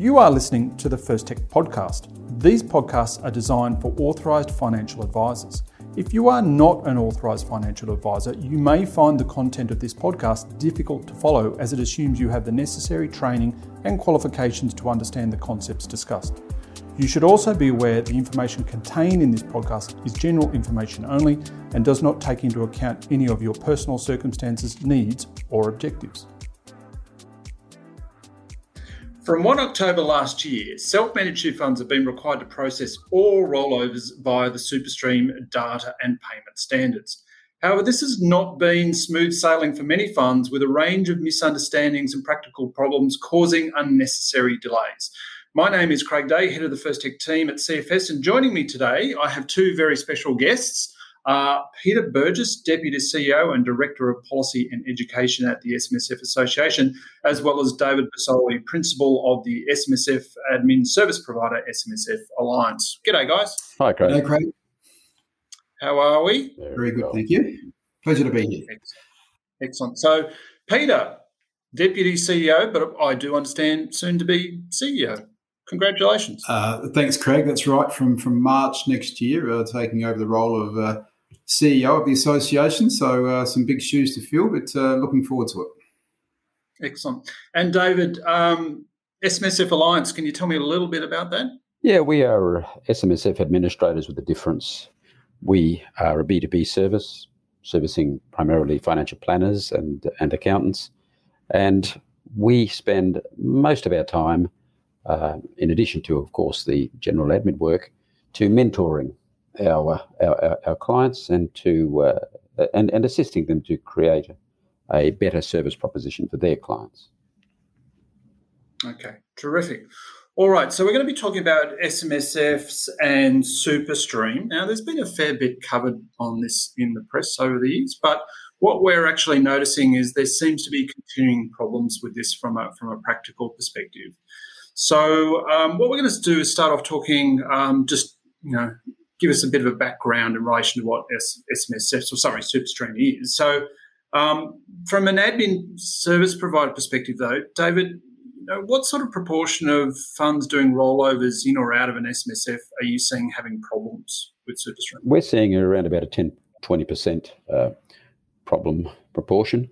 You are listening to the First Tech podcast. These podcasts are designed for authorised financial advisors. If you are not an authorised financial advisor, you may find the content of this podcast difficult to follow as it assumes you have the necessary training and qualifications to understand the concepts discussed. You should also be aware the information contained in this podcast is general information only and does not take into account any of your personal circumstances, needs, or objectives. From 1 October last year, self managed funds have been required to process all rollovers via the SuperStream data and payment standards. However, this has not been smooth sailing for many funds, with a range of misunderstandings and practical problems causing unnecessary delays. My name is Craig Day, head of the First Tech team at CFS, and joining me today, I have two very special guests. Uh, Peter Burgess, Deputy CEO and Director of Policy and Education at the SMSF Association, as well as David Busoli, Principal of the SMSF Admin Service Provider SMSF Alliance. G'day, guys. Hi, Craig. Hey, Craig. How are we? Very good, thank you. Pleasure to be here. Excellent. So, Peter, Deputy CEO, but I do understand soon to be CEO. Congratulations. Uh, thanks, Craig. That's right. From from March next year, uh, taking over the role of uh, CEO of the association. So uh, some big shoes to fill, but uh, looking forward to it. Excellent. And David, um, SMSF Alliance, can you tell me a little bit about that? Yeah, we are SMSF administrators with a difference. We are a B2B service, servicing primarily financial planners and, and accountants. And we spend most of our time uh, in addition to, of course, the general admin work, to mentoring our our, our clients and to uh, and, and assisting them to create a better service proposition for their clients. Okay, terrific. All right, so we're going to be talking about SMSFs and SuperStream. Now, there's been a fair bit covered on this in the press over the years, but what we're actually noticing is there seems to be continuing problems with this from a from a practical perspective. So, um, what we're going to do is start off talking, um, just you know, give us a bit of a background in relation to what S- SMSF or sorry, SuperStream is. So, um, from an admin service provider perspective, though, David, you know, what sort of proportion of funds doing rollovers in or out of an SMSF are you seeing having problems with SuperStream? We're seeing around about a 10 20% uh, problem proportion.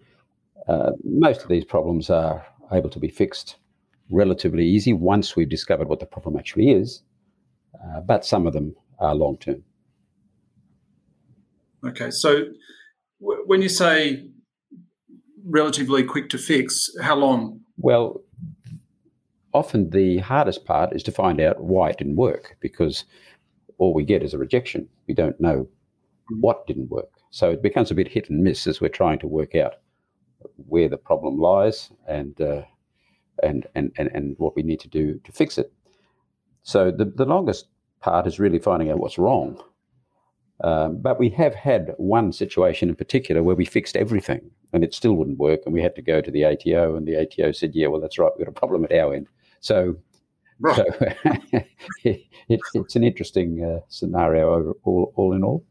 Uh, most of these problems are able to be fixed relatively easy once we've discovered what the problem actually is, uh, but some of them are long term. Okay, so w- when you say relatively quick to fix, how long? Well, often the hardest part is to find out why it didn't work because all we get is a rejection. We don't know what didn't work. So it becomes a bit hit and miss as we're trying to work out where the problem lies and uh, and, and, and, and what we need to do to fix it. So the, the longest part is really finding out what's wrong. Um, but we have had one situation in particular where we fixed everything and it still wouldn't work. And we had to go to the ATO, and the ATO said, Yeah, well, that's right, we've got a problem at our end. So, right. so it, it's an interesting uh, scenario over, all, all in all.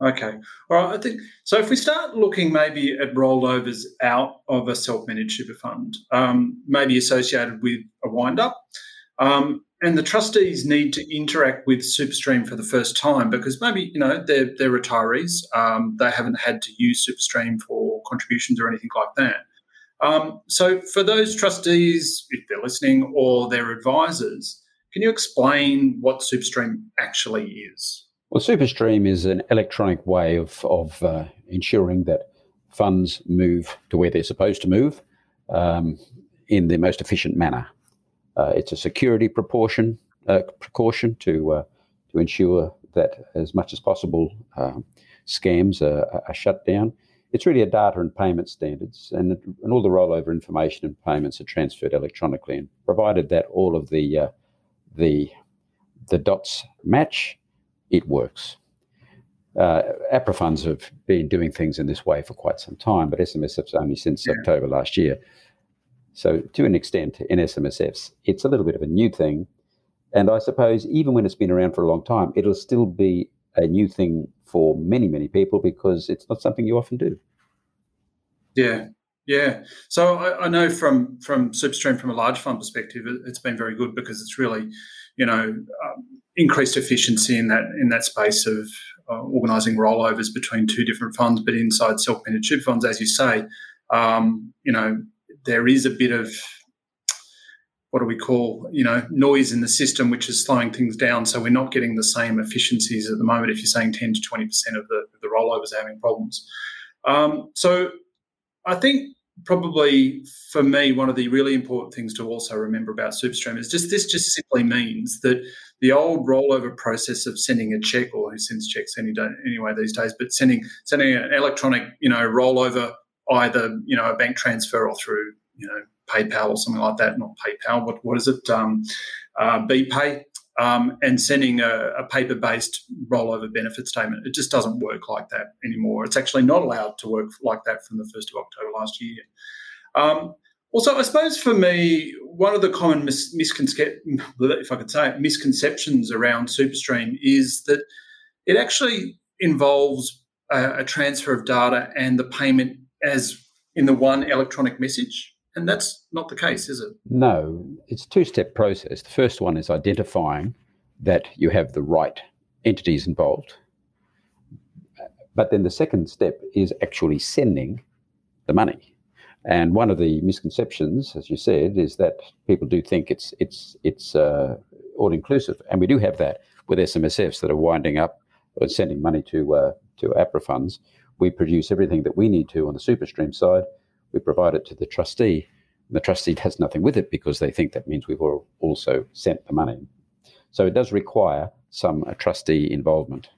Okay. All right. I think so. If we start looking maybe at rollovers out of a self-managed super fund, um, maybe associated with a wind-up, um, and the trustees need to interact with SuperStream for the first time because maybe you know they're they're retirees, um, they haven't had to use SuperStream for contributions or anything like that. Um, so for those trustees, if they're listening, or their advisors, can you explain what SuperStream actually is? Well, SuperStream is an electronic way of, of uh, ensuring that funds move to where they're supposed to move um, in the most efficient manner. Uh, it's a security proportion uh, precaution to uh, to ensure that as much as possible um, scams are, are, shut down. It's really a data and payment standards, and, and all the rollover information and payments are transferred electronically. And provided that all of the uh, the the dots match, it works. Uh, APRA funds have been doing things in this way for quite some time, but SMSF's only since yeah. October last year. So, to an extent, in SMSFs, it's a little bit of a new thing. And I suppose even when it's been around for a long time, it'll still be a new thing for many, many people because it's not something you often do. Yeah, Yeah. So I, I, know from from SuperStream from a large fund perspective, it, has been very good because it's really, you know, um, increased efficiency in that in that space of uh, organising rollovers between two different funds, but inside self-managed funds, as you say, um, you know, there is a bit of what do we call you know noise in the system which is slowing things down. So we're not getting the same efficiencies at the moment if you're saying 10 to 20% of the, the rollovers are having problems. Um, so i think probably for me one of the really important things to also remember about superstream is just this just simply means that the old rollover process of sending a check or who sends checks any day anyway these days but sending sending an electronic you know rollover either you know a bank transfer or through you know PayPal or something like that. Not PayPal. What what is it? Um, uh, BPay. Um, and sending a, a paper-based rollover benefit statement. It just doesn't work like that anymore. It's actually not allowed to work like that from the 1st of October last year. Um, also, I suppose for me, one of the common mis- misconceptions, if I could say it, misconceptions around SuperStream is that it actually involves a, a transfer of data and the payment as in the one electronic message. And that's not the case, is it? No, it's a two step process. The first one is identifying that you have the right entities involved. But then the second step is actually sending the money. And one of the misconceptions, as you said, is that people do think it's it's it's uh, all inclusive, and we do have that with SMSFs that are winding up or sending money to uh, to APRA funds we produce everything that we need to on the SuperStream side. We provide it to the trustee. The trustee does nothing with it because they think that means we've also sent the money. So it does require some uh, trustee involvement.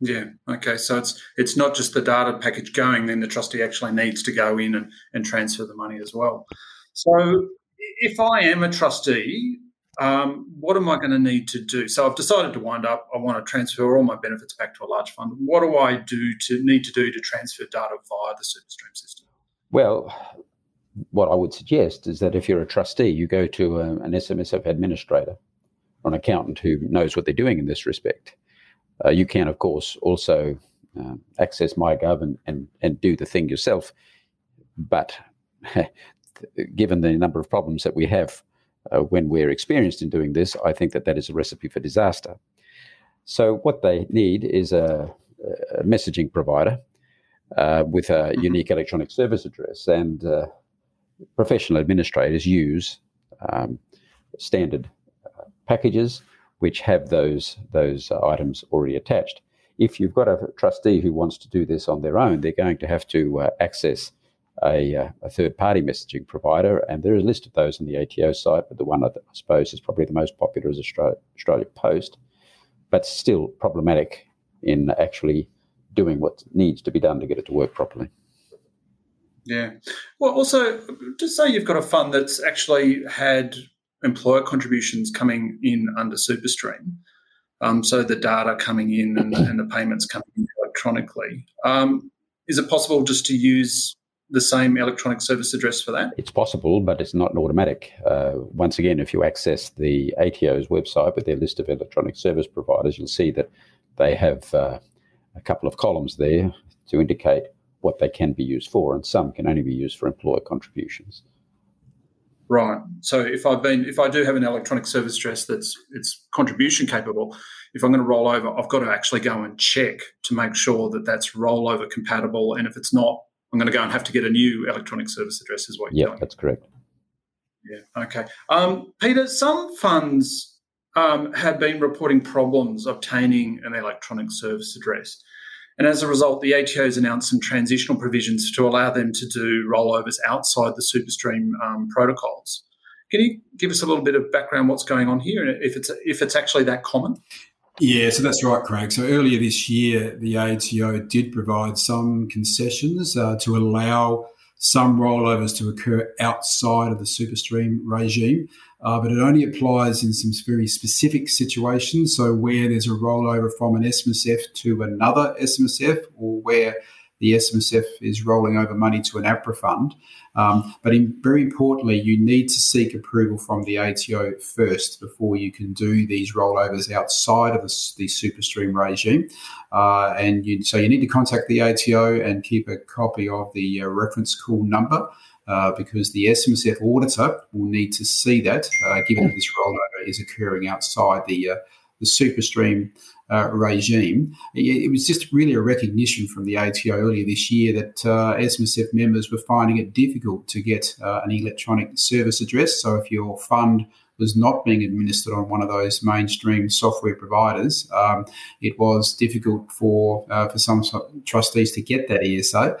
Yeah. Okay. So it's it's not just the data package going, then the trustee actually needs to go in and, and transfer the money as well. So if I am a trustee, um, what am I going to need to do? So I've decided to wind up. I want to transfer all my benefits back to a large fund. What do I do to need to do to transfer data via the SuperStream system? Well, what I would suggest is that if you're a trustee, you go to a, an SMSF administrator or an accountant who knows what they're doing in this respect. Uh, you can, of course, also uh, access MyGov and, and, and do the thing yourself. But given the number of problems that we have uh, when we're experienced in doing this, I think that that is a recipe for disaster. So, what they need is a, a messaging provider uh, with a mm-hmm. unique electronic service address, and uh, professional administrators use um, standard uh, packages which have those those items already attached. If you've got a trustee who wants to do this on their own, they're going to have to uh, access a, uh, a third party messaging provider, and there is a list of those on the ATO site, but the one I suppose is probably the most popular is Australia, Australia Post, but still problematic in actually doing what needs to be done to get it to work properly. Yeah. Well, also, just say you've got a fund that's actually had employer contributions coming in under SuperStream. Um, so the data coming in and, and, the payments coming in electronically. Um, is it possible just to use the same electronic service address for that? It's possible, but it's not automatic. Uh, once again, if you access the ATO's website with their list of electronic service providers, you'll see that they have uh, a couple of columns there to indicate what they can be used for, and some can only be used for employer contributions. Right. So if I've been, if I do have an electronic service address that's it's contribution capable, if I'm going to roll over, I've got to actually go and check to make sure that that's rollover compatible. And if it's not, I'm going to go and have to get a new electronic service address, is what you're Yeah, that's correct. Yeah. Okay. Um, Peter, some funds um, have been reporting problems obtaining an electronic service address. And as a result, the ATO has announced some transitional provisions to allow them to do rollovers outside the SuperStream um, protocols. Can you give us a little bit of background what's going on here, and if it's if it's actually that common? Yeah, so that's right, Craig. So earlier this year, the ATO did provide some concessions uh, to allow some rollovers to occur outside of the superstream regime, uh, but it only applies in some very specific situations. So where there's a rollover from an SMSF to another SMSF, or where the SMSF is rolling over money to an APRA fund. Um, but in, very importantly, you need to seek approval from the ATO first before you can do these rollovers outside of the, the SuperStream regime. Uh, and you, so you need to contact the ATO and keep a copy of the uh, reference call number. Uh, because the SMSF auditor will need to see that, uh, given that this rollover is occurring outside the uh, the SuperStream uh, regime. It, was just really a recognition from the ATO earlier this year that uh, SMSF members were finding it difficult to get uh, an electronic service address. So if your fund was not being administered on one of those mainstream software providers, um, it was difficult for uh, for some trustees to get that ESA.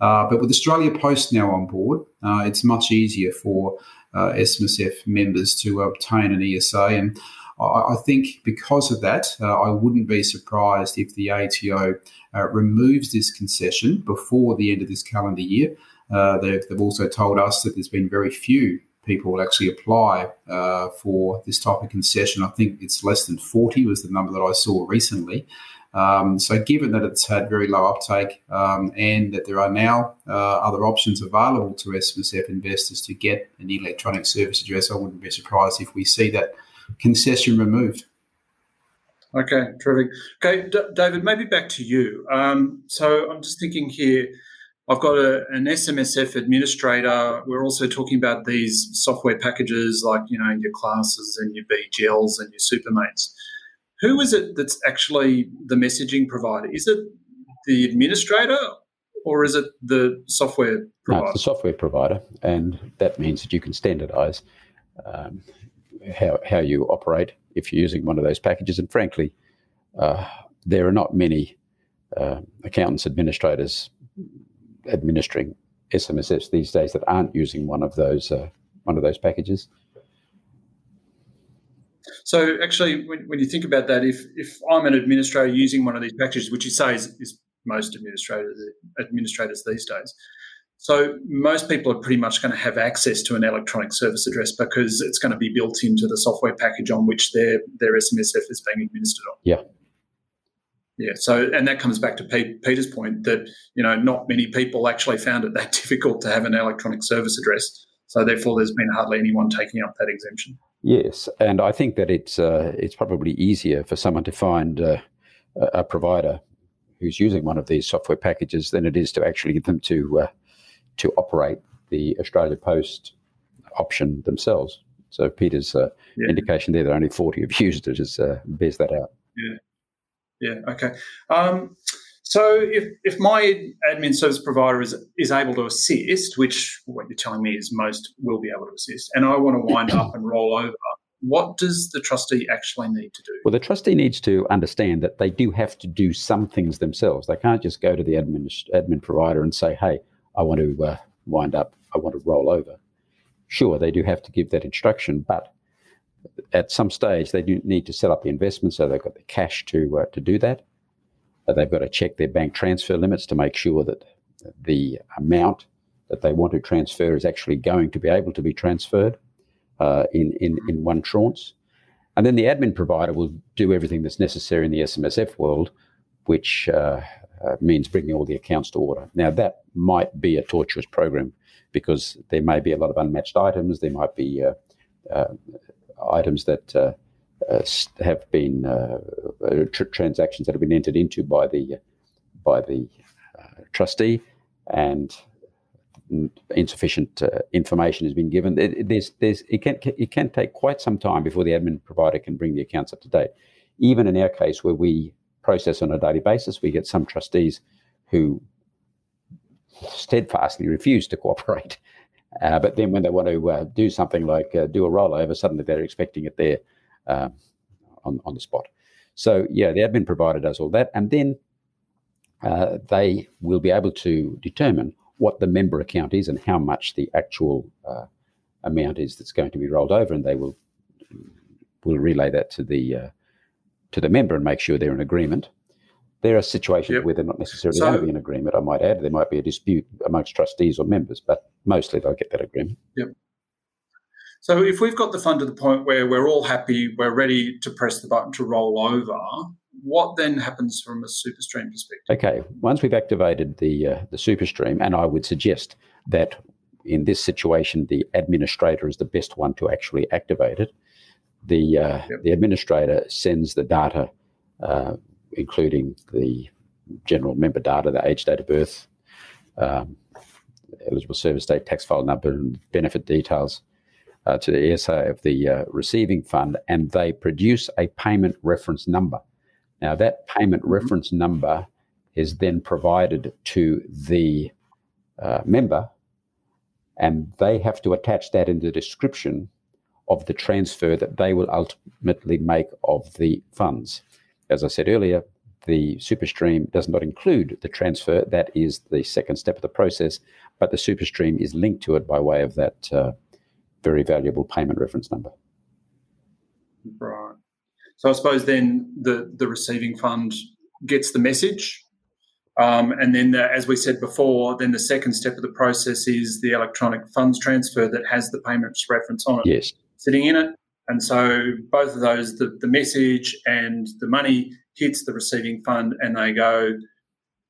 Uh, but with Australia Post now on board, uh, it's much easier for uh, SMSF members to obtain an ESA. And I, think because of that, uh, I wouldn't be surprised if the ATO uh, removes this concession before the end of this calendar year. Uh, they've, they've, also told us that there's been very few people actually apply uh, for this type of concession. I think it's less than 40 was the number that I saw recently. Um, so, given that it's had very low uptake um, and that there are now uh, other options available to SMSF investors to get an electronic service address, I wouldn't be surprised if we see that concession removed. Okay, terrific. Okay, D- David, maybe back to you. Um, so I'm just thinking here. I've got a, an SMSF administrator. We're also talking about these software packages like you know your classes and your BGLs and your supermates. Who is it that's actually the messaging provider? Is it the administrator or is it the software provider? No, it's the software provider, and that means that you can standardize um, how, how you operate if you're using one of those packages. And frankly, uh, there are not many uh, accountants, administrators administering SMSFs these days that aren't using one of those uh, one of those packages. So actually, when, when you think about that, if if I'm an administrator using one of these packages, which you say is, is most administrators administrators these days, so most people are pretty much going to have access to an electronic service address because it's going to be built into the software package on which their their SMSF is being administered on. Yeah. Yeah. So, and that comes back to Peter's point that you know not many people actually found it that difficult to have an electronic service address. So, therefore, there's been hardly anyone taking up that exemption. Yes, and I think that it's uh, it's probably easier for someone to find uh, a provider who's using one of these software packages than it is to actually get them to uh, to operate the Australia Post option themselves. So Peter's uh, yeah. indication there that only 40 have used it is, uh, bears that out. Yeah. Yeah. Okay. Um, so if, if my admin service provider is is able to assist, which what you're telling me is most will be able to assist, and I want to wind up and roll over, what does the trustee actually need to do? Well, the trustee needs to understand that they do have to do some things themselves. They can't just go to the admin admin provider and say, "Hey, I want to uh, wind up, I want to roll over. Sure, they do have to give that instruction, but at some stage they do need to set up the investment so they've got the cash to uh, to do that. Uh, they've got to check their bank transfer limits to make sure that the amount that they want to transfer is actually going to be able to be transferred uh, in, in, in one tranche. And then the admin provider will do everything that's necessary in the SMSF world, which uh, means bringing all the accounts to order. Now, that might be a tortuous program because there may be a lot of unmatched items. There might be uh, uh, items that uh, uh, have been uh, tr- transactions that have been entered into by the by the trustee, and insufficient information has been given. It, there's, there's, it can it can take quite some time before the admin provider can bring the accounts up to date. Even in our case, where we process on a daily basis. We get some trustees who steadfastly refuse to cooperate. Uh, but then when they want to uh, do something like uh, do a rollover, suddenly they're expecting it there um, on, on the spot. So, yeah, the admin provider does all that. And then uh, they will be able to determine what the member account is and how much the actual uh, amount is that's going to be rolled over. And they will will relay that to the uh, to the member and make sure they're in agreement. There are situations yep. where they're not necessarily so, going to be in agreement. I might add there might be a dispute amongst trustees or members, but mostly they'll get that agreement. Yep. So if we've got the fund to the point where we're all happy, we're ready to press the button to roll over, what then happens from a SuperStream perspective? Okay, once we've activated the uh, the SuperStream, and I would suggest that in this situation, the administrator is the best one to actually activate it. The uh, yep. the administrator sends the data, uh, including the general member data, the age, date of birth, um, eligible service date, tax file number, and benefit details uh, to the ESA of the uh, receiving fund, and they produce a payment reference number. Now, that payment mm-hmm. reference number is then provided to the uh, member, and they have to attach that in the description of the transfer that they will ultimately make of the funds. As I said earlier, the superstream does not include the transfer. That is the second step of the process, but the superstream is linked to it by way of that uh, very valuable payment reference number. Right. So I suppose then the, the receiving fund gets the message. Um, and then, the, as we said before, then the second step of the process is the electronic funds transfer that has the payments reference on it. Yes. Sitting in it. And so both of those, the, the message and the money hits the receiving fund and they go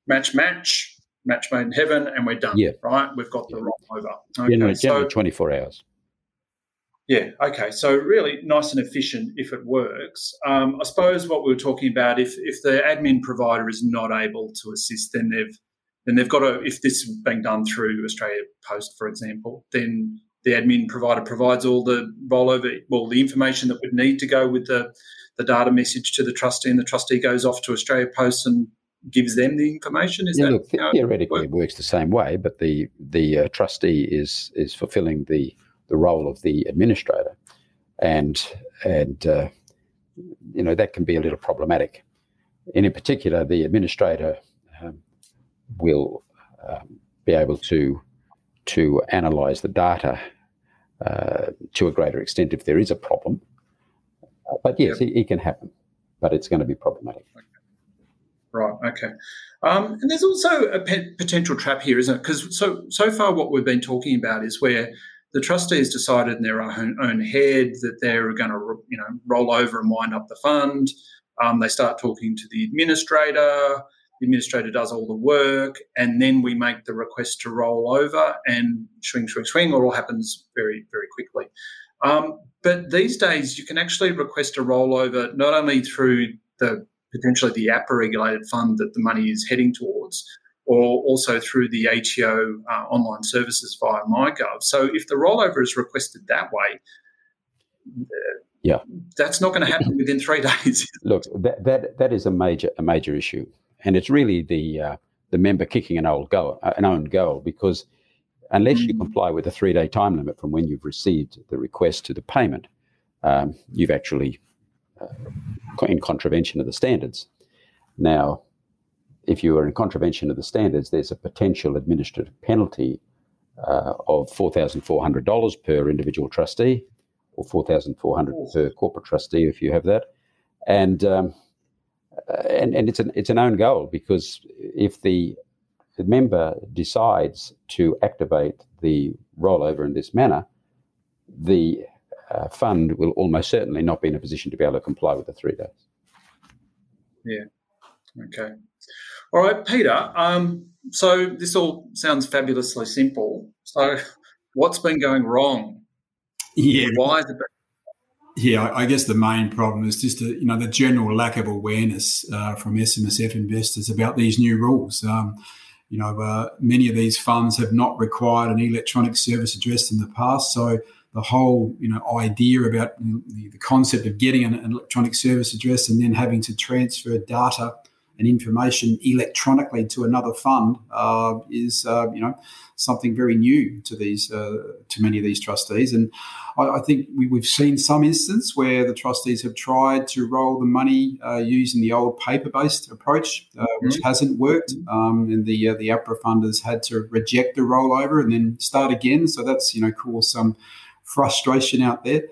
match, match, match made in heaven, and we're done. Yeah. Right? We've got the rollover. Okay. Generally, generally so, 24 hours. Yeah. Okay. So really nice and efficient if it works. Um, I suppose what we were talking about, if if the admin provider is not able to assist, then they've then they've got to. If this is being done through Australia Post, for example, then the admin provider provides all the rollover, well, the information that would need to go with the the data message to the trustee, and the trustee goes off to Australia Post and gives them the information. Is yeah, that look, theoretically it works the same way, but the the uh, trustee is is fulfilling the the role of the administrator, and and uh, you know that can be a little problematic. And in particular, the administrator um, will um, be able to to analyse the data uh, to a greater extent if there is a problem. But yes, yep. it, it, can happen, but it's going to be problematic. Okay. Right. Okay. Um, and there's also a pe- potential trap here, isn't it? Because so so far, what we've been talking about is where the trustees decided in their own, own head that they're going to, you know, roll over and wind up the fund. Um, they start talking to the administrator. The administrator does all the work, and then we make the request to roll over, and swing, swing, swing. It all happens very, very quickly. Um, but these days, you can actually request a rollover not only through the potentially the APRA regulated fund that the money is heading towards, or also through the ATO uh, online services via MyGov. So if the rollover is requested that way, yeah, that's not going to happen within three days. Look, that, that that is a major a major issue, and it's really the uh, the member kicking an old goal, uh, an own goal, because unless mm. you comply with a three day time limit from when you've received the request to the payment, um, you've actually uh, in contravention of the standards. Now, if you are in contravention of the standards, there's a potential administrative penalty uh, of $4,400 per individual trustee or 4400 per corporate trustee if you have that. And, um, and, and it's, an, it's an own goal because if the, the member decides to activate the rollover in this manner, the uh, fund will almost certainly not be in a position to be able to comply with the three days. Yeah. Okay. All right, Peter. Um, so this all sounds fabulously simple. So, what's been going wrong? Yeah. Why the yeah, I guess the main problem is just a, you know the general lack of awareness uh, from SMSF investors about these new rules. Um, you know, uh, many of these funds have not required an electronic service address in the past, so the whole you know idea about the, the concept of getting an, an electronic service address and then having to transfer data and information electronically to another fund uh, is uh, you know something very new to these uh, to many of these trustees. And I, I think we, have seen some instance where the trustees have tried to roll the money uh, using the old paper based approach uh, which mm-hmm. hasn't worked. Um, and the uh, the APRA funders had to reject the rollover and then start again. So that's you know caused some frustration out there.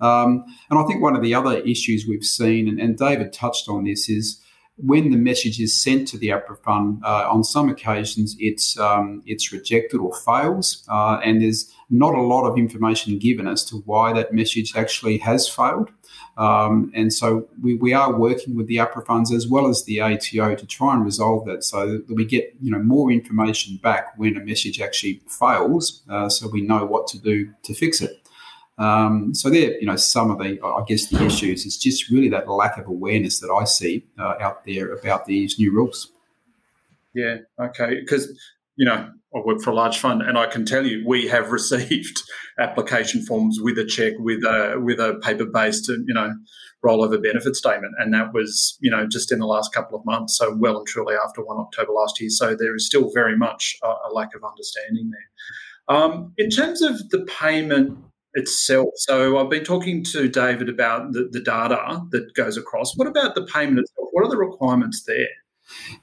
Um, and I think one of the other issues we've seen and, and David touched on this is when the message is sent to the APRA fund, uh, on some occasions it's um, it's rejected or fails, uh, and there's not a lot of information given as to why that message actually has failed. Um, and so we, we are working with the APRA funds as well as the ATO to try and resolve that so that we get you know more information back when a message actually fails, uh, so we know what to do to fix it. Um, so there, you know, some of the, I guess, the issues is just really that lack of awareness that I see uh, out there about these new rules. Yeah. Okay. Because you know, I work for a large fund, and I can tell you we have received application forms with a check with a with a paper based, you know, rollover benefit statement, and that was you know just in the last couple of months, so well and truly after one October last year. So there is still very much a, a lack of understanding there. Um, in terms of the payment itself. So I've been talking to David about the, the data that goes across. What about the payment itself? What are the requirements there?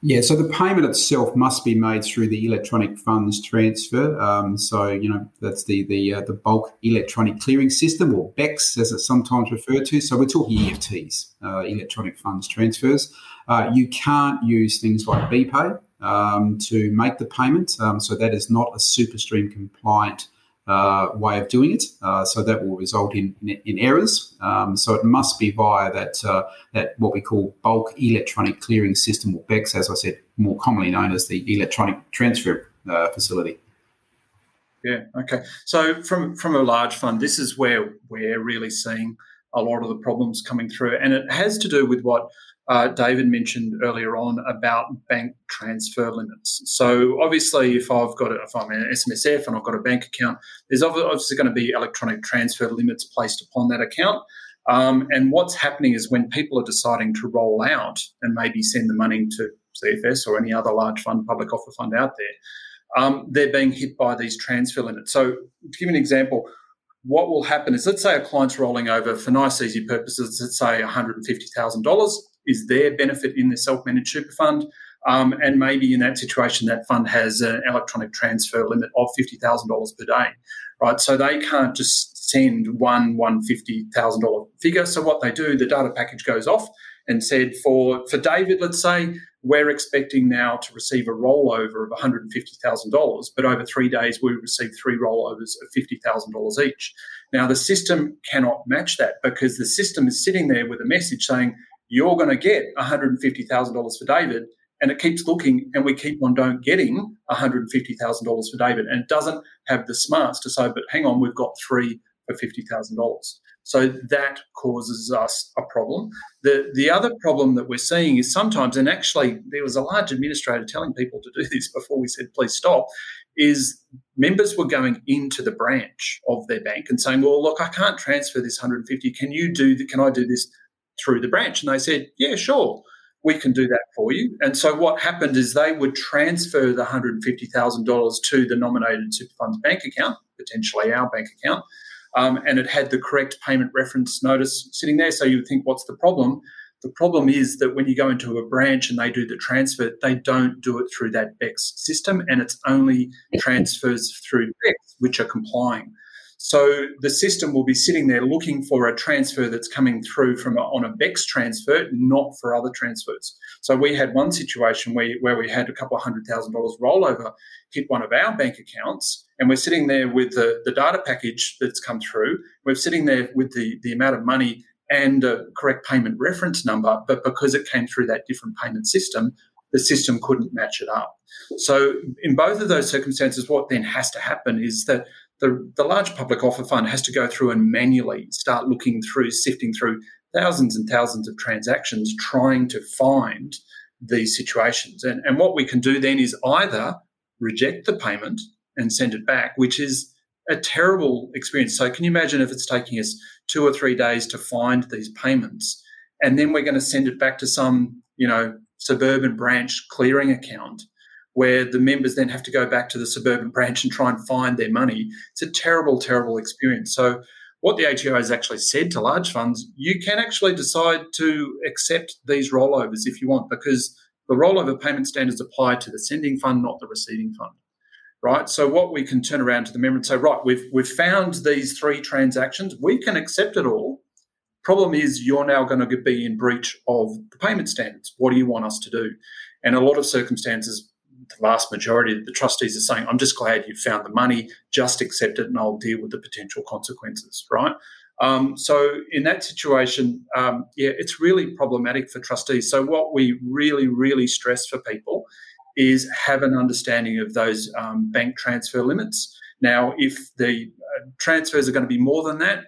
Yeah, so the payment itself must be made through the electronic funds transfer. Um, so you know that's the the uh, the bulk electronic clearing system, or BECS as it's sometimes referred to. So we're talking EFTs, uh, electronic funds transfers. Uh, you can't use things like BPay um, to make the payment. Um, so that is not a SuperStream compliant uh, way of doing it. Uh, so that will result in, in, in errors. Um, so it must be via that uh, that what we call bulk electronic clearing system, or BECS, as I said, more commonly known as the electronic transfer uh, facility. Yeah. Okay. So from from a large fund, this is where we're really seeing a lot of the problems coming through, and it has to do with what uh, David mentioned earlier on about bank transfer limits. So obviously, if I've got a, if I'm an SMSF and I've got a bank account, there's obviously going to be electronic transfer limits placed upon that account. Um, and what's happening is when people are deciding to roll out and maybe send the money to CFS or any other large fund, public offer fund out there, um, they're being hit by these transfer limits. So, to give an example, what will happen is let's say a client's rolling over for nice, easy purposes, let's say $150,000 is their benefit in the self-managed super fund. Um, and maybe in that situation, that fund has an electronic transfer limit of fifty thousand dollars per day, right? So they can't just send one one fifty thousand dollar figure. So what they do, the data package goes off and said for for David, let's say we're expecting now to receive a rollover of one hundred and fifty thousand dollars, but over three days we receive three rollovers of fifty thousand dollars each. Now the system cannot match that because the system is sitting there with a message saying you're going to get $150,000 for David. And it keeps looking, and we keep on don't getting $150,000 for David. And it doesn't have the smarts to say, but hang on, we've got three for $50,000. So that causes us a problem. The, the other problem that we're seeing is sometimes, and actually there was a large administrator telling people to do this before we said, please stop, is members were going into the branch of their bank and saying, well, look, I can't transfer this 150. Can you do, the, can I do this through the branch. And they said, yeah, sure, we can do that for you. And so what happened is they would transfer the $150,000 to the nominated super fund's bank account, potentially our bank account, um, and it had the correct payment reference notice sitting there. So you would think, what's the problem? The problem is that when you go into a branch and they do the transfer, they don't do it through that BECS system, and it's only transfers through BECS which are complying. So the system will be sitting there looking for a transfer that's coming through from a, on a BECS transfer, not for other transfers. So we had one situation where, where we had a couple of hundred thousand dollars rollover hit one of our bank accounts, and we're sitting there with the, the data package that's come through. We're sitting there with the, the amount of money and a correct payment reference number, but because it came through that different payment system, the system couldn't match it up. So, in both of those circumstances, what then has to happen is that the, the large public offer fund has to go through and manually start looking through, sifting through thousands and thousands of transactions, trying to find these situations. And, and what we can do then is either reject the payment and send it back, which is a terrible experience. So, can you imagine if it's taking us two or three days to find these payments, and then we're going to send it back to some, you know, suburban branch clearing account where the members then have to go back to the suburban branch and try and find their money. It's a terrible, terrible experience. So, what the ATO has actually said to large funds, you can actually decide to accept these rollovers if you want, because the rollover payment standards apply to the sending fund, not the receiving fund. Right. So what we can turn around to the member and say, right, we've we've found these three transactions, we can accept it all, Problem is, you're now going to be in breach of the payment standards. What do you want us to do? And a lot of circumstances, the vast majority of the trustees are saying, I'm just glad you found the money, just accept it and I'll deal with the potential consequences, right? Um, so in that situation, um, yeah, it's really problematic for trustees. So what we really, really stress for people is have an understanding of those um, bank transfer limits. Now, if the uh, transfers are going to be more than that,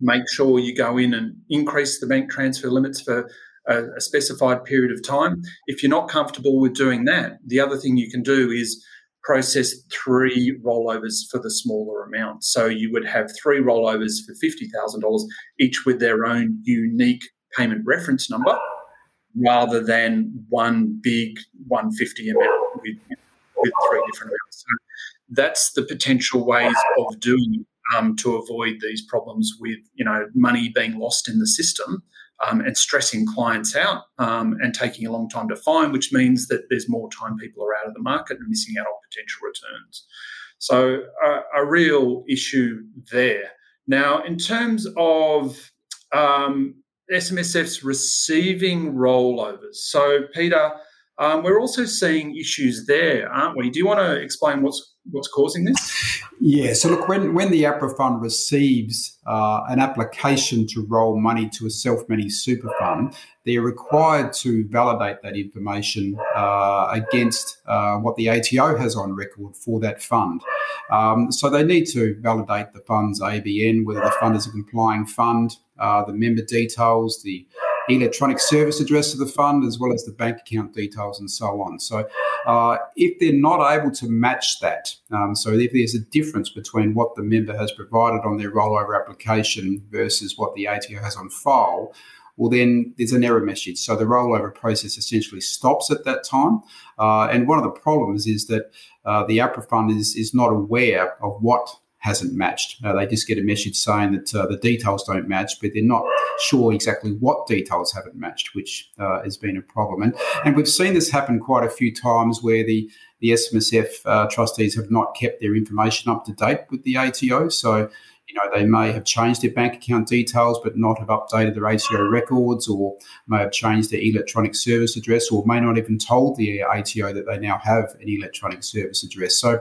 make sure you go in and increase the bank transfer limits for a, a specified period of time. If you're not comfortable with doing that, the other thing you can do is process three rollovers for the smaller amount. So you would have three rollovers for $50,000, each with their own unique payment reference number, rather than one big 150 amount with, with three different amounts. So that's the potential ways of doing um, to avoid these problems with you know money being lost in the system um, and stressing clients out um, and taking a long time to find, which means that there's more time people are out of the market and missing out on potential returns. So, a, a real issue there. Now, in terms of um, SMSF's receiving rollovers, so Peter, um, we're also seeing issues there, aren't we? Do you want to explain what's what's causing this? Yeah. So look, when when the APRA fund receives uh, an application to roll money to a self-managed super fund, they're required to validate that information uh, against uh, what the ATO has on record for that fund. Um, so they need to validate the fund's ABN, whether the fund is a complying fund, uh, the member details, the electronic service address of the fund, as well as the bank account details and so on. So, uh, if they're not able to match that, um, so if there's a difference between what the member has provided on their rollover application versus what the ATO has on file, well, then there's an error message. So the rollover process essentially stops at that time. Uh, and one of the problems is that uh, the APRA fund is, is not aware of what hasn't matched. Uh, they just get a message saying that uh, the details don't match, but they're not sure exactly what details haven't matched, which uh, has been a problem. And, and we've seen this happen quite a few times where the, the SMSF uh, trustees have not kept their information up to date with the ATO. So, you know, they may have changed their bank account details but not have updated their ATO records or may have changed their electronic service address or may not even told the ATO that they now have an electronic service address. So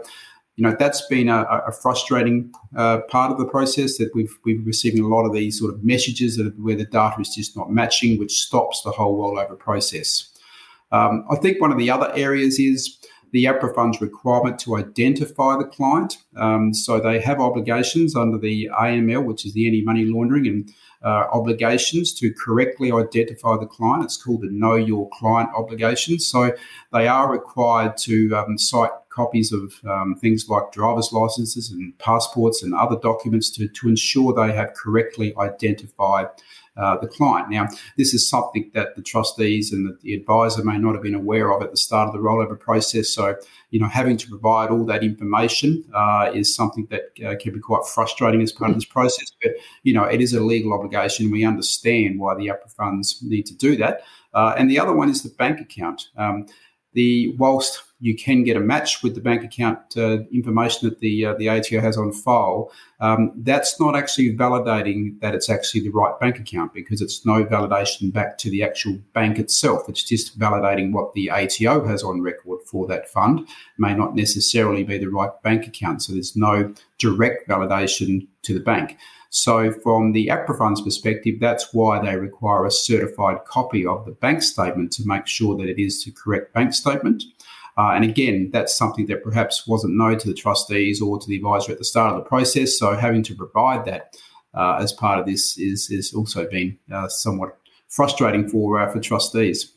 you know that's been a, a frustrating uh, part of the process that we've we've been receiving a lot of these sort of messages that where the data is just not matching, which stops the whole rollover process. Um, I think one of the other areas is the APRA fund's requirement to identify the client. Um, so they have obligations under the AML, which is the anti money laundering and uh, obligations to correctly identify the client. It's called the Know Your Client obligation. So they are required to um, sight copies of um, things like driver's licenses and passports and other documents to, to ensure they have correctly identified uh, the client. Now, this is something that the trustees and the, the, advisor may not have been aware of at the start of the rollover process. So, you know, having to provide all that information uh, is something that uh, can be quite frustrating as part of this process. But, you know, it is a legal obligation. We understand why the APRA funds need to do that. Uh, and the other one is the bank account. Um, the whilst you can get a match with the bank account uh, information that the uh, the ATO has on file. Um, that's not actually validating that it's actually the right bank account because it's no validation back to the actual bank itself. It's just validating what the ATO has on record for that fund may not necessarily be the right bank account. So there's no direct validation to the bank. So, from the APRA fund's perspective, that's why they require a certified copy of the bank statement to make sure that it is the correct bank statement. Uh, and again, that's something that perhaps wasn't known to the trustees or to the advisor at the start of the process. So having to provide that uh, as part of this is is also been uh, somewhat frustrating for uh, for trustees.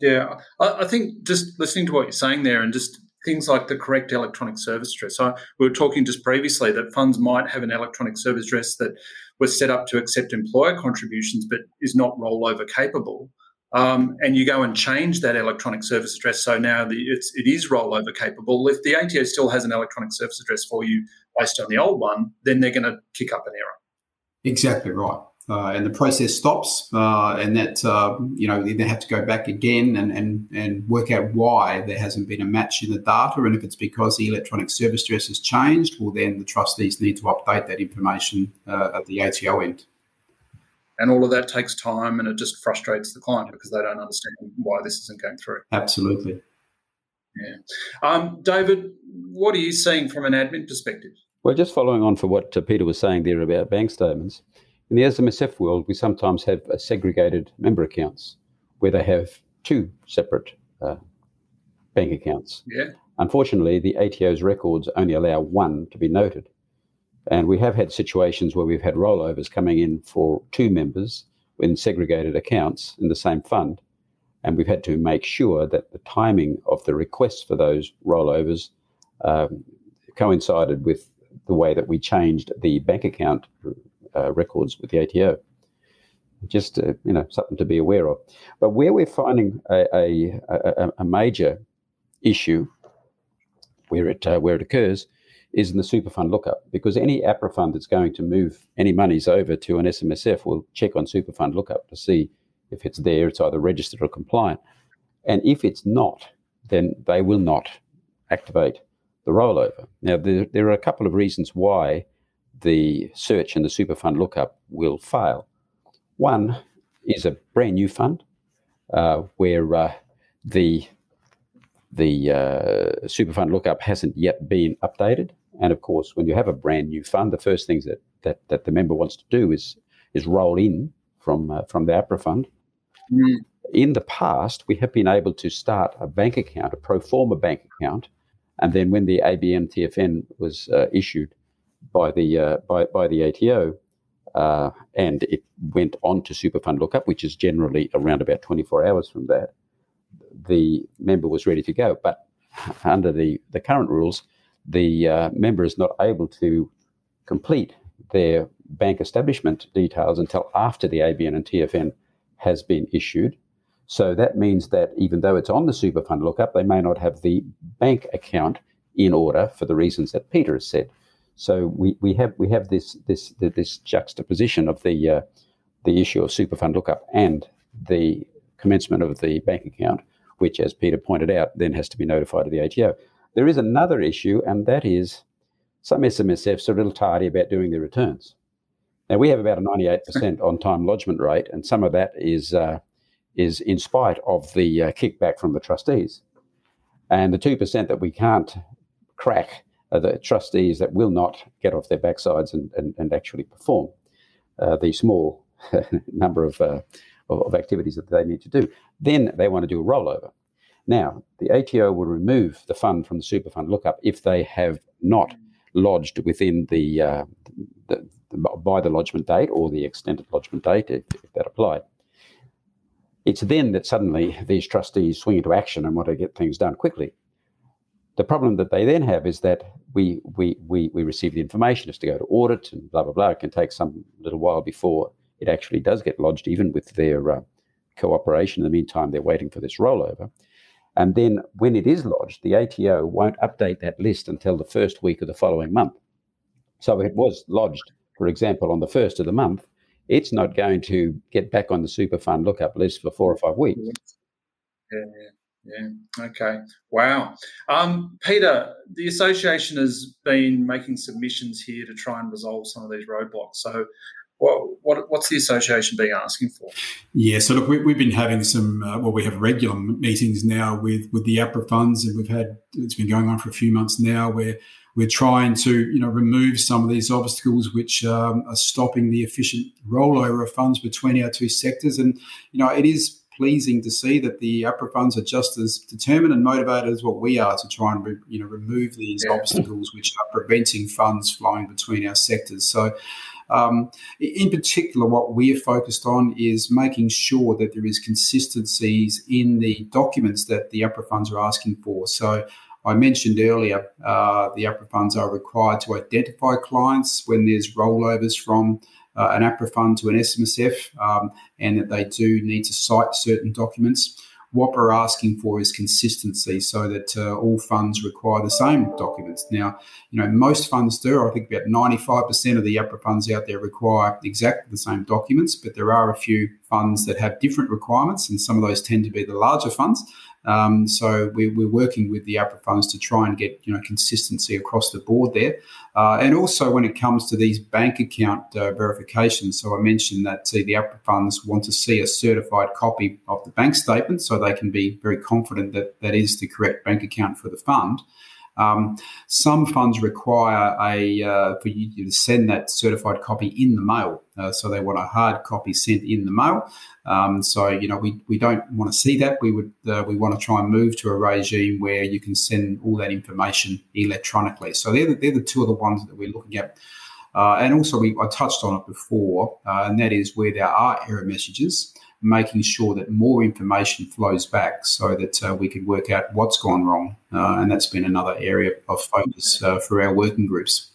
Yeah, I, I, think just listening to what you're saying there, and just things like the correct electronic service address. So we were talking just previously that funds might have an electronic service address that was set up to accept employer contributions, but is not rollover capable um, and you go and change that electronic service address. So now the, it's, it is rollover capable. If the ATO still has an electronic service address for you based on the old one, then they're going to kick up an error. Exactly right. Uh, and the process stops, uh, and that uh, you know they have to go back again and, and and work out why there hasn't been a match in the data, and if it's because the electronic service address has changed, well then the trustees need to update that information uh, at the ATO end. And all of that takes time and it just frustrates the client because they don't understand why this isn't going through. Absolutely. Yeah. Um, David, what are you seeing from an admin perspective? Well, just following on for what uh, Peter was saying there about bank statements, in the SMSF world, we sometimes have segregated member accounts where they have two separate uh, bank accounts. Yeah. Unfortunately, the ATO's records only allow one to be noted. And we have had situations where we've had rollovers coming in for two members in segregated accounts in the same fund. And we've had to make sure that the timing of the requests for those rollovers um, coincided with the way that we changed the bank account uh, records with the ATO. Just uh, you know something to be aware of. But where we're finding a, a, a, a major issue where it uh, where it occurs is in the super fund lookup because any APRA fund that's going to move any monies over to an SMSF will check on super fund lookup to see if it's there, it's either registered or compliant. And if it's not, then they will not activate the rollover. Now, there, there are a couple of reasons why the search and the super fund lookup will fail. One is a brand new fund uh, where uh, the the uh, super fund lookup hasn't yet been updated. And of course, when you have a brand new fund, the first things that, that, that the member wants to do is is roll in from uh, from the APRA fund. Mm. In the past, we have been able to start a bank account, a pro forma bank account, and then when the ABN TFN was uh, issued by the uh, by by the ATO, uh, and it went on to super fund lookup, which is generally around about 24 hours from that the member was ready to go. But under the, the current rules, the uh, member is not able to complete their bank establishment details until after the ABN and TFN has been issued. So that means that even though it's on the super fund lookup, they may not have the bank account in order for the reasons that Peter has said. So we, we have we have this this this juxtaposition of the uh, the issue of super fund lookup and the commencement of the bank account, which, as Peter pointed out, then has to be notified to the ATO. There is another issue, and that is some SMSFs are a little tardy about doing their returns. Now, we have about a 98% on time lodgement rate, and some of that is, uh, is in spite of the uh, kickback from the trustees. And the 2% that we can't crack are the trustees that will not get off their backsides and, and, and actually perform uh, the small number of uh, of, of activities that they need to do. Then they want to do a rollover. Now, the ATO will remove the fund from the super fund lookup if they have not lodged within the, uh, the, the, by the lodgement date or the extended lodgement date, if, if, that applied. It's then that suddenly these trustees swing into action and want to get things done quickly. The problem that they then have is that we we we, we receive the information as to go to audit and blah blah blah. It can take some little while before it actually does get lodged, even with their uh, cooperation. In the meantime, they're waiting for this rollover. And then when it is lodged, the ATO won't update that list until the first week of the following month. So it was lodged, for example, on the first of the month, it's not going to get back on the super fund lookup list for four or five weeks. Yeah, yeah, yeah. Okay. Wow. Um, Peter, the association has been making submissions here to try and resolve some of these roadblocks. So what, what, what's the association been asking for? Yeah, so look, we, have been having some, uh, well, we have regular meetings now with with the APRA funds, and we've had it's been going on for a few months now, where we're trying to, you know, remove some of these obstacles which um, are stopping the efficient rollover of funds between our two sectors, and you know, it is pleasing to see that the APRA funds are just as determined and motivated as what we are to try and you know remove these yeah. obstacles which are preventing funds flowing between our sectors. So um, in particular, what we are focused on is making sure that there is consistencies in the documents that the APRA funds are asking for. So I mentioned earlier, uh, the APRA funds are required to identify clients when there's rollovers from uh, an APRA fund to an SMSF, um, and that they do need to sight certain documents. What we're asking for is consistency so that uh, all funds require the same documents. Now, you know, most funds do. I think about 95% of the APRA funds out there require exactly the same documents, but there are a few funds that have different requirements, and some of those tend to be the larger funds. Um, so we, are working with the APRA funds to try and get you know consistency across the board there, uh, and also when it comes to these bank account uh, verifications. So I mentioned that uh, the APRA funds want to see a certified copy of the bank statement, so they can be very confident that that is the correct bank account for the fund. Um, some funds require a uh, for you to send that certified copy in the mail, uh, so they want a hard copy sent in the mail. Um, so you know we, we don't want to see that. We would uh, we want to try and move to a regime where you can send all that information electronically. So they're the, they're the two of the ones that we're looking at. Uh, and also, we, I touched on it before, uh, and that is where there are error messages making sure that more information flows back so that uh, we can work out what's gone wrong. Uh, and that's been another area of focus uh, for our working groups.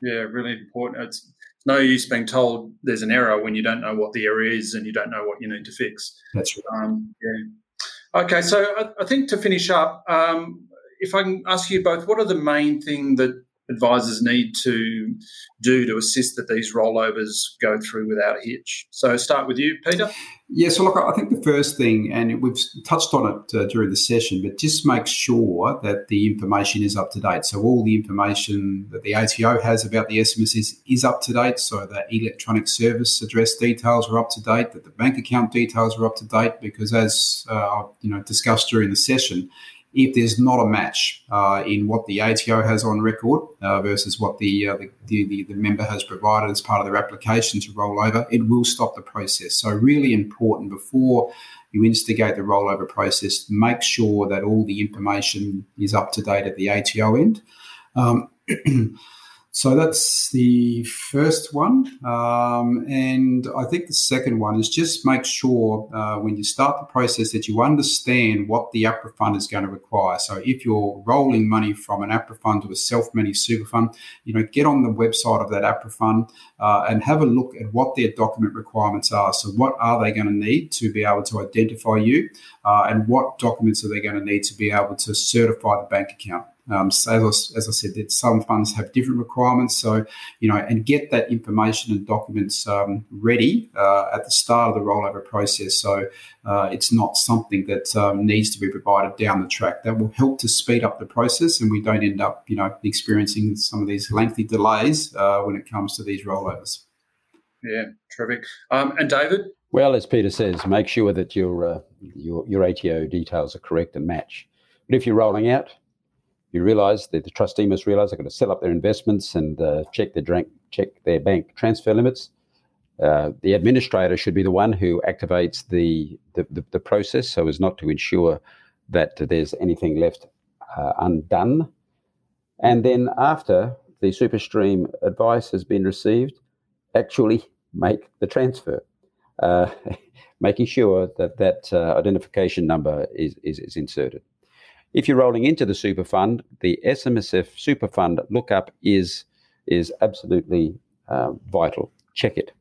Yeah, really important. It's no use being told there's an error when you don't know what the error is and you don't know what you need to fix. That's right. Um, yeah. Okay, so I, I, think to finish up, um, if I can ask you both, what are the main thing that advisors need to do to assist that these rollovers go through without a hitch. So, start with you, Peter. Yeah, so look, I think the first thing, and we've touched on it uh, during the session, but just make sure that the information is up to date. So, all the information that the ATO has about the SMS is, is up to date. So, the electronic service address details are up to date, that the bank account details are up to date, because as uh, you know discussed during the session, if there's not a match uh, in what the ATO has on record uh, versus what the, uh, the, the, the, member has provided as part of their application to roll over, it will stop the process. So, really important before you instigate the rollover process, make sure that all the information is up to date at the ATO end. Um, So that's the first one. Um, and I think the second one is just make sure uh, when you start the process that you understand what the APRA fund is going to require. So if you're rolling money from an APRA fund to a self-managed super fund, you know, get on the website of that APRA fund uh, and have a look at what their document requirements are. So what are they going to need to be able to identify you uh, and what documents are they going to need to be able to certify the bank account? Um, so as, I, as I said, that some funds have different requirements. So, you know, and get that information and documents um, ready uh, at the start of the rollover process. So uh, it's not something that um, needs to be provided down the track. That will help to speed up the process, and we don't end up, you know, experiencing some of these lengthy delays uh, when it comes to these rollovers. Yeah, terrific. Um, and David. Well, as Peter says, make sure that your uh, your your ATO details are correct and match. But if you're rolling out, you realize that the trustee must realize they've got to set up their investments and uh, check their drink, check their bank transfer limits. Uh, the administrator should be the one who activates the, the, the, the, process so as not to ensure that there's anything left uh, undone. And then after the SuperStream advice has been received, actually make the transfer, uh, making sure that that uh, identification number is, is, is inserted. If you're rolling into the super fund, the SMSF super fund lookup is is absolutely uh, vital. Check it.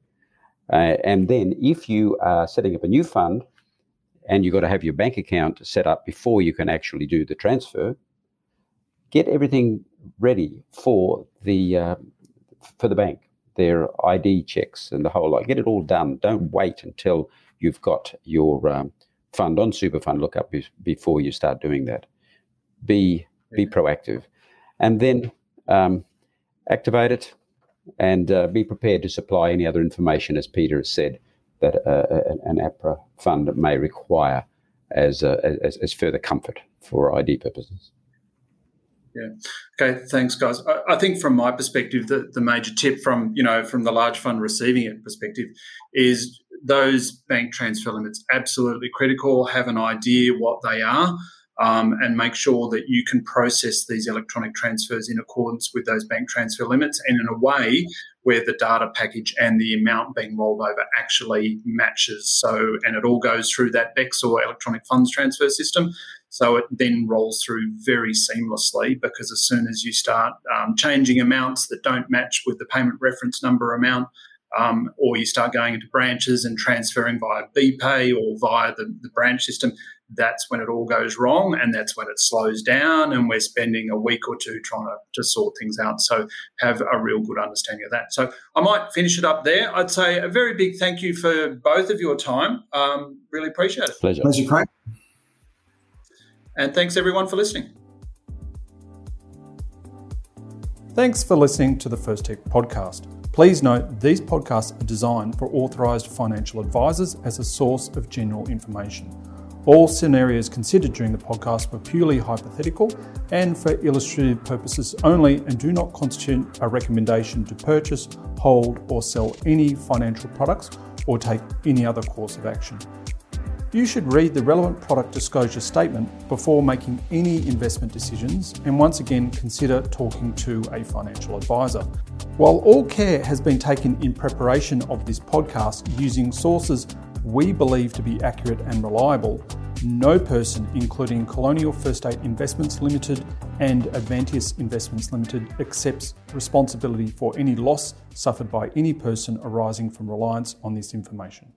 Uh, and then if you are setting up a new fund and you've got to have your bank account set up before you can actually do the transfer, get everything ready for the uh, for the bank, their ID checks and the whole lot. Get it all done. Don't wait until you've got your um, fund on super fund lookup be- before you start doing that be be proactive, and then um, activate it and uh, be prepared to supply any other information, as Peter has said, that uh, an APRA fund may require as, uh, as, as further comfort for ID purposes. Yeah. Okay. Thanks, guys. I, I, think from my perspective, the, the major tip from you know from the large fund receiving it perspective is those bank transfer limits absolutely critical. Have an idea what they are um, and make sure that you can process these electronic transfers in accordance with those bank transfer limits and in a way where the data package and the amount being rolled over actually matches. So, and it all goes through that BECS or electronic funds transfer system. So it then rolls through very seamlessly because as soon as you start um, changing amounts that don't match with the payment reference number amount, um, or you start going into branches and transferring via BPay or via the, the branch system, that's when it all goes wrong and that's when it slows down and we're spending a week or two trying to, to sort things out. So have a real good understanding of that. So i might finish it up there. I'd say a very big thank you for both of your time. Um, really appreciate it. Pleasure. Pleasure craig. And thanks everyone for listening. Thanks for listening to the First Tech podcast. Please note these podcasts are designed for authorised financial advisors as a source of general information. All scenarios considered during the podcast were purely hypothetical and for illustrative purposes only and do not constitute a recommendation to purchase, hold, or sell any financial products or take any other course of action. You should read the relevant product disclosure statement before making any investment decisions and once again consider talking to a financial advisor. While all care has been taken in preparation of this podcast using sources we believe to be accurate and reliable, no person, including Colonial First State Investments Limited and Avanteos Investments Limited, accepts responsibility for any loss suffered by any person arising from reliance on this information.